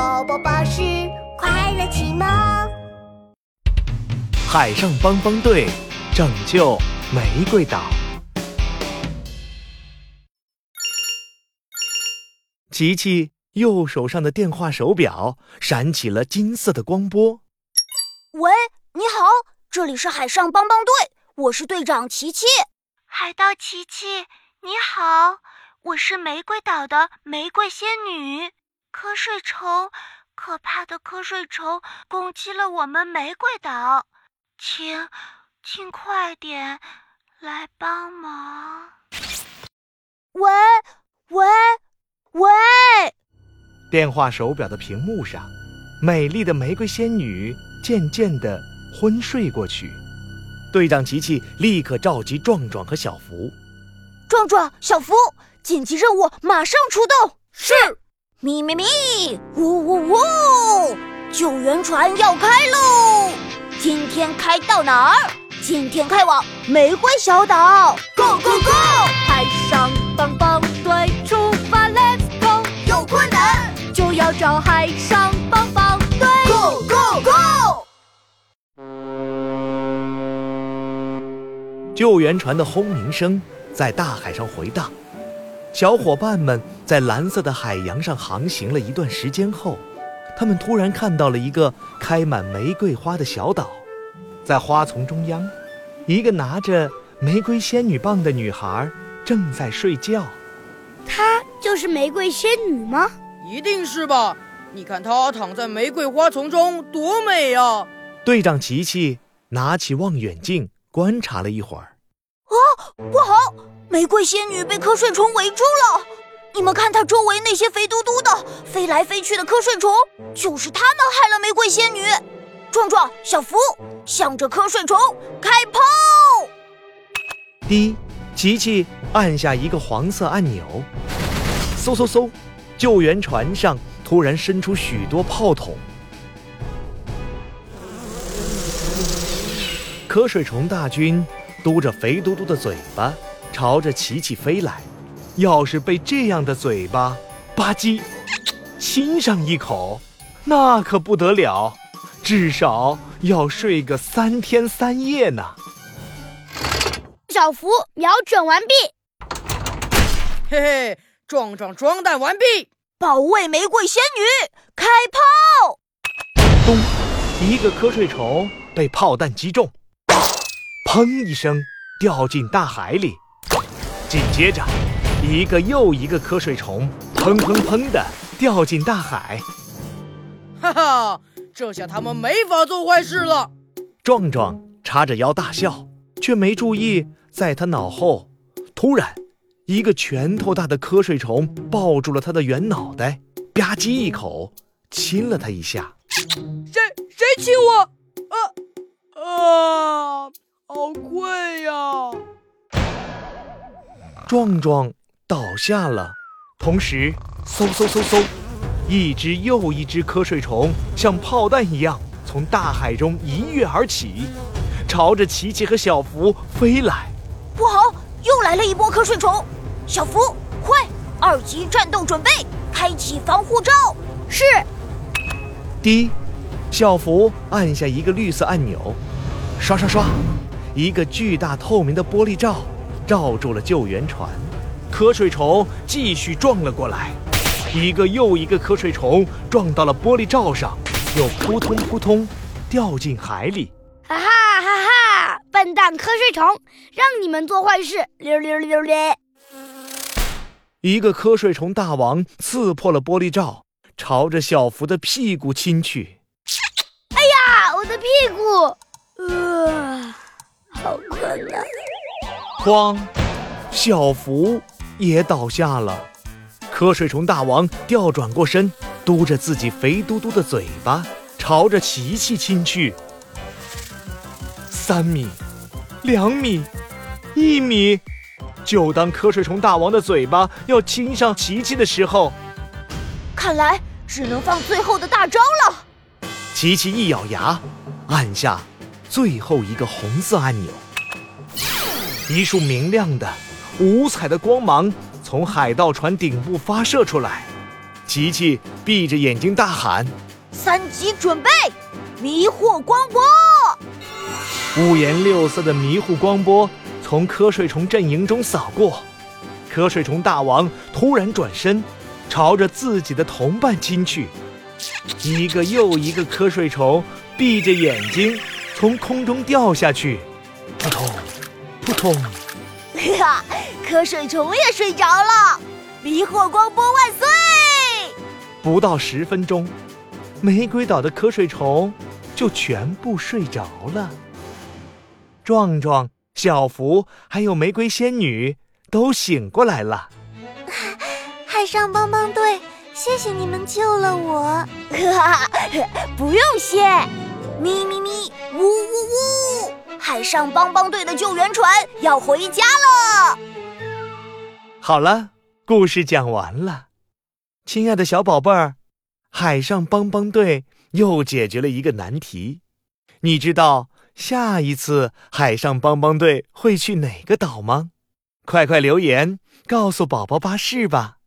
宝宝巴士快乐启蒙。海上帮帮队拯救玫瑰岛。琪琪右手上的电话手表闪起了金色的光波。喂，你好，这里是海上帮帮队，我是队长琪琪。海盗琪琪，你好，我是玫瑰岛的玫瑰仙女。瞌睡虫，可怕的瞌睡虫攻击了我们玫瑰岛，请，请快点来帮忙。喂，喂，喂！电话手表的屏幕上，美丽的玫瑰仙女渐渐的昏睡过去。队长琪琪立刻召集壮壮和小福。壮壮、小福，紧急任务，马上出动！是。咪咪咪，呜呜呜！救援船要开喽！今天开到哪儿？今天开往玫瑰小岛。Go go go！海上帮帮队出发，Let's go！有困难就要找海上帮帮队。Go go go！救援船的轰鸣声在大海上回荡，小伙伴们在蓝色的海洋上航行了一段时间后，他们突然看到了一个开满玫瑰花的小岛，在花丛中央，一个拿着玫瑰仙女棒的女孩正在睡觉。她就是玫瑰仙女吗？一定是吧！你看她躺在玫瑰花丛中，多美呀！队长琪琪拿起望远镜观察了一会儿。啊，不好！玫瑰仙女被瞌睡虫围住了。你们看，她周围那些肥嘟嘟的、飞来飞去的瞌睡虫，就是他们害了玫瑰仙女。壮壮、小福，向着瞌睡虫开炮！滴，琪琪按下一个黄色按钮，嗖嗖嗖，救援船上突然伸出许多炮筒。瞌睡虫大军。嘟着肥嘟嘟的嘴巴，朝着琪琪飞来。要是被这样的嘴巴吧唧亲上一口，那可不得了，至少要睡个三天三夜呢。小福瞄准完毕，嘿嘿，壮壮装弹完毕，保卫玫瑰仙女，开炮！咚，一个瞌睡虫被炮弹击中。砰一声，掉进大海里。紧接着，一个又一个瞌睡虫砰砰砰的掉进大海。哈哈，这下他们没法做坏事了。壮壮叉着腰大笑，却没注意，在他脑后，突然，一个拳头大的瞌睡虫抱住了他的圆脑袋，吧唧一口亲了他一下。谁谁亲我？啊啊！好困呀！壮壮倒下了，同时，嗖嗖嗖嗖，一只又一只瞌睡虫像炮弹一样从大海中一跃而起，朝着琪琪和小福飞来。不好，又来了一波瞌睡虫！小福，快，二级战斗准备，开启防护罩。是。滴，小福按下一个绿色按钮，刷刷刷。一个巨大透明的玻璃罩罩住了救援船，瞌睡虫继续撞了过来，一个又一个瞌睡虫撞到了玻璃罩上，又扑通扑通掉进海里。哈哈哈哈！笨蛋瞌睡虫，让你们做坏事！溜溜溜溜。一个瞌睡虫大王刺破了玻璃罩，朝着小福的屁股亲去。哎呀，我的屁股！呃。好困难！哐，小福也倒下了。瞌睡虫大王调转过身，嘟着自己肥嘟嘟的嘴巴，朝着琪琪亲去。三米，两米，一米。就当瞌睡虫大王的嘴巴要亲上琪琪的时候，看来只能放最后的大招了。琪琪一咬牙，按下。最后一个红色按钮，一束明亮的、五彩的光芒从海盗船顶部发射出来，琪琪闭着眼睛大喊：“三级准备，迷惑光波！”五颜六色的迷糊光波从瞌睡虫阵营中扫过，瞌睡虫大王突然转身，朝着自己的同伴亲去。一个又一个瞌睡虫闭着眼睛从空中掉下去，扑通，扑通。哈，瞌睡虫也睡着了，迷惑光波万岁！不到十分钟，玫瑰岛的瞌睡虫就全部睡着了。壮壮、小福还有玫瑰仙女都醒过来了。海上帮帮队，谢谢你们救了我。哈 哈不用谢。咪咪咪，呜呜海上帮帮队的救援船要回家了。好了，故事讲完了。亲爱的小宝贝儿，海上帮帮队又解决了一个难题。你知道下一次海上帮帮队会去哪个岛吗？快快留言告诉宝宝巴士吧。